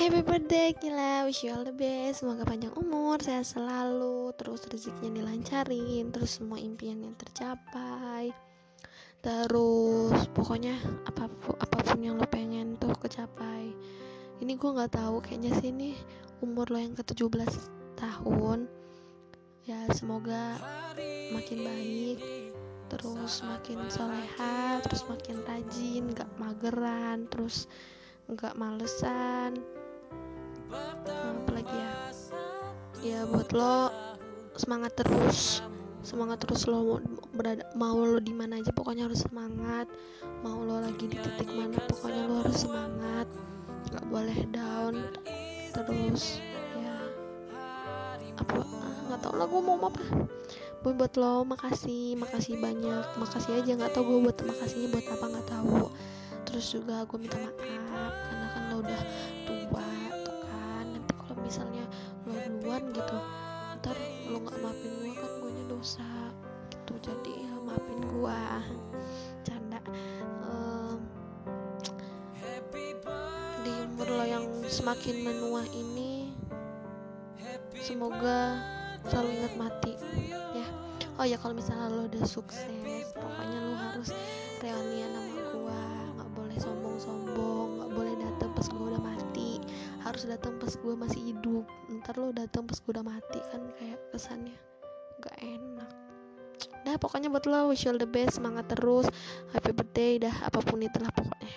Happy birthday gila. Wish you all the best. Semoga panjang umur Sehat selalu Terus rezekinya dilancarin Terus semua impiannya tercapai. Terus Pokoknya apa pun, apa pun yang lo pengen tuh kecapai. Ini gue gak tahu Kayaknya sih ini Umur lo yang ke 17 tahun. Ya semoga Makin baik Terus makin soleha Terus makin rajin Gak mageran Terus nggak malesan apalagi ya? Ya buat lo semangat terus. Semangat terus lo mau berada mau lo di mana aja pokoknya harus semangat. Mau lo lagi di titik mana pokoknya lo harus semangat. Nggak boleh down terus ya. Apa? Nggak tau lah gue mau apa. Buat buat lo makasih makasih banyak. Makasih aja nggak tau gue buat makasihnya buat apa nggak tahu. Terus juga gue minta maaf karena kan lo udah duluan gitu. Ntar lo nggak maafin gue kan gue nya dosa gitu. Jadi ya maafin gue canda. Um, di umur lo yang semakin menua ini semoga selalu ingat mati ya. Oh ya kalau misalnya lo udah sukses pokoknya lo harus reunian sama gue harus datang pas gue masih hidup. Ntar lo datang pas gue udah mati kan kayak kesannya gak enak. Dah pokoknya buat lo wish you all the best semangat terus happy birthday dah apa pun itulah pokoknya